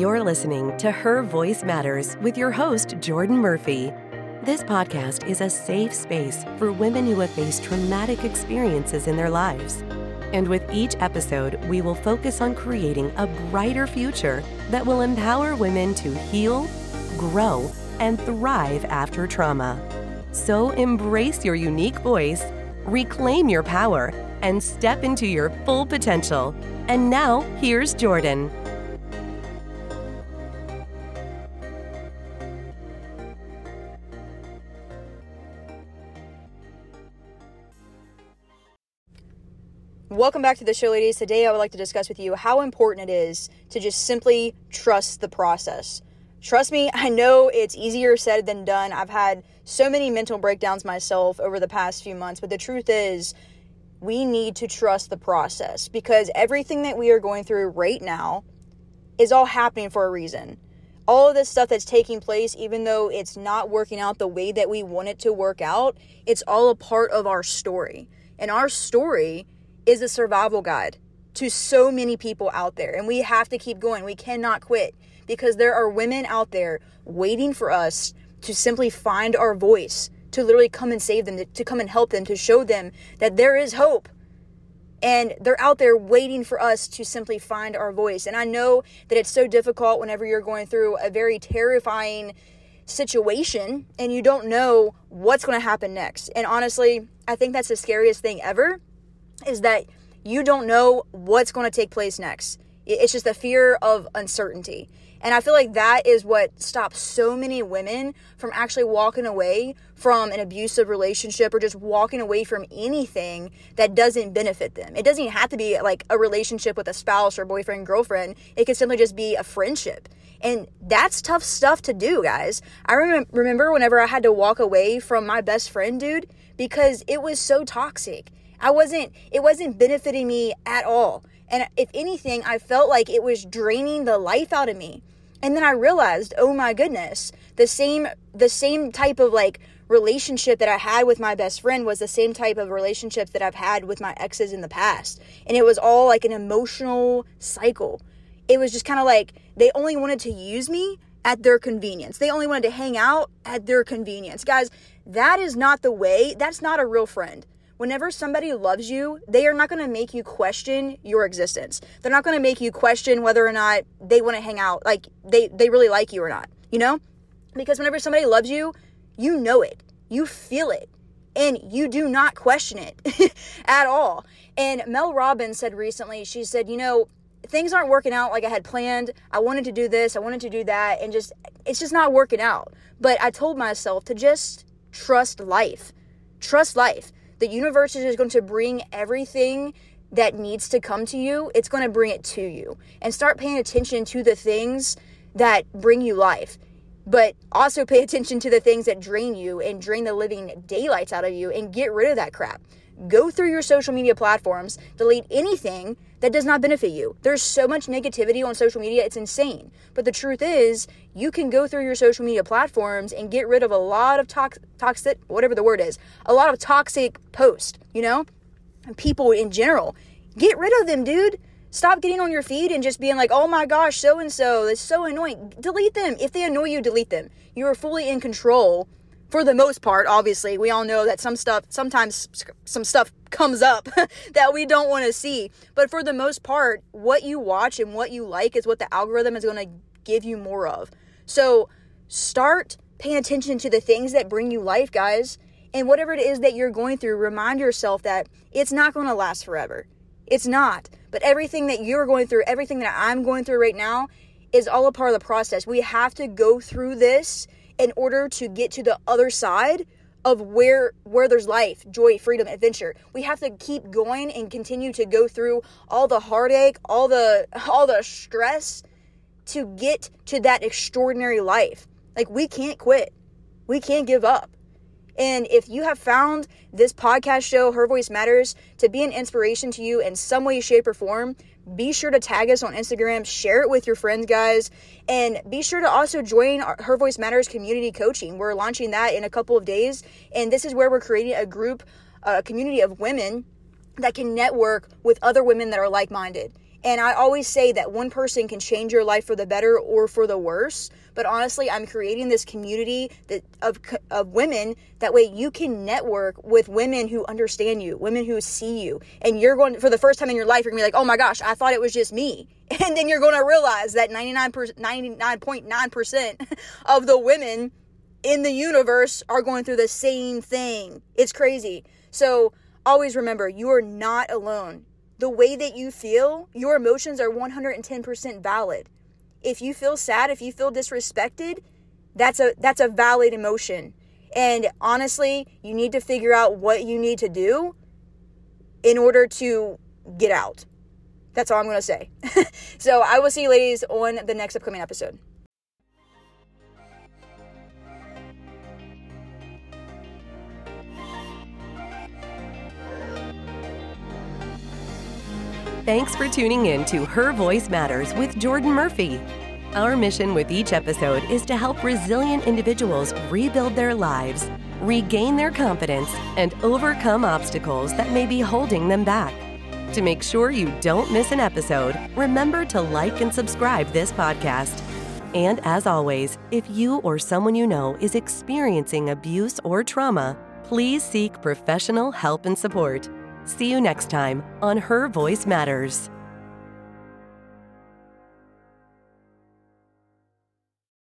You're listening to Her Voice Matters with your host, Jordan Murphy. This podcast is a safe space for women who have faced traumatic experiences in their lives. And with each episode, we will focus on creating a brighter future that will empower women to heal, grow, and thrive after trauma. So embrace your unique voice, reclaim your power, and step into your full potential. And now, here's Jordan. Welcome back to the show, ladies. Today, I would like to discuss with you how important it is to just simply trust the process. Trust me, I know it's easier said than done. I've had so many mental breakdowns myself over the past few months, but the truth is, we need to trust the process because everything that we are going through right now is all happening for a reason. All of this stuff that's taking place, even though it's not working out the way that we want it to work out, it's all a part of our story. And our story is a survival guide to so many people out there. And we have to keep going. We cannot quit because there are women out there waiting for us to simply find our voice, to literally come and save them, to come and help them, to show them that there is hope. And they're out there waiting for us to simply find our voice. And I know that it's so difficult whenever you're going through a very terrifying situation and you don't know what's going to happen next. And honestly, I think that's the scariest thing ever is that you don't know what's going to take place next. It's just a fear of uncertainty. And I feel like that is what stops so many women from actually walking away from an abusive relationship or just walking away from anything that doesn't benefit them. It doesn't even have to be like a relationship with a spouse or boyfriend, girlfriend. It could simply just be a friendship. And that's tough stuff to do, guys. I rem- remember whenever I had to walk away from my best friend, dude, because it was so toxic. I wasn't, it wasn't benefiting me at all. And if anything, I felt like it was draining the life out of me. And then I realized, oh my goodness, the same, the same type of like relationship that I had with my best friend was the same type of relationship that I've had with my exes in the past. And it was all like an emotional cycle. It was just kind of like they only wanted to use me at their convenience. They only wanted to hang out at their convenience. Guys, that is not the way. That's not a real friend whenever somebody loves you, they are not going to make you question your existence. They're not going to make you question whether or not they want to hang out, like they they really like you or not, you know? Because whenever somebody loves you, you know it. You feel it. And you do not question it at all. And Mel Robbins said recently, she said, you know, things aren't working out like I had planned. I wanted to do this, I wanted to do that, and just it's just not working out. But I told myself to just trust life. Trust life the universe is just going to bring everything that needs to come to you, it's going to bring it to you. And start paying attention to the things that bring you life. But also pay attention to the things that drain you and drain the living daylights out of you and get rid of that crap. Go through your social media platforms, delete anything that does not benefit you. There's so much negativity on social media, it's insane. But the truth is, you can go through your social media platforms and get rid of a lot of tox- toxic, whatever the word is, a lot of toxic posts, you know? And people in general. Get rid of them, dude. Stop getting on your feed and just being like, oh my gosh, so and so, that's so annoying. Delete them. If they annoy you, delete them. You are fully in control for the most part, obviously, we all know that some stuff, sometimes some stuff comes up that we don't want to see. But for the most part, what you watch and what you like is what the algorithm is going to give you more of. So start paying attention to the things that bring you life, guys. And whatever it is that you're going through, remind yourself that it's not going to last forever. It's not. But everything that you're going through, everything that I'm going through right now, is all a part of the process. We have to go through this in order to get to the other side of where where there's life, joy, freedom, adventure. We have to keep going and continue to go through all the heartache, all the all the stress to get to that extraordinary life. Like we can't quit. We can't give up. And if you have found this podcast show, Her Voice Matters, to be an inspiration to you in some way, shape, or form, be sure to tag us on Instagram, share it with your friends, guys, and be sure to also join our Her Voice Matters community coaching. We're launching that in a couple of days, and this is where we're creating a group, a community of women that can network with other women that are like minded And I always say that one person can change your life for the better or for the worse. But honestly, I'm creating this community that of, of women. That way you can network with women who understand you, women who see you. And you're going, for the first time in your life, you're going to be like, oh my gosh, I thought it was just me. And then you're going to realize that 99 99.9% of the women in the universe are going through the same thing. It's crazy. So always remember, you are not alone the way that you feel, your emotions are 110% valid. If you feel sad, if you feel disrespected, that's a that's a valid emotion. And honestly, you need to figure out what you need to do in order to get out. That's all I'm going to say. so, I will see you ladies on the next upcoming episode. Thanks for tuning in to Her Voice Matters with Jordan Murphy. Our mission with each episode is to help resilient individuals rebuild their lives, regain their confidence, and overcome obstacles that may be holding them back. To make sure you don't miss an episode, remember to like and subscribe this podcast. And as always, if you or someone you know is experiencing abuse or trauma, please seek professional help and support. See you next time on Her Voice Matters.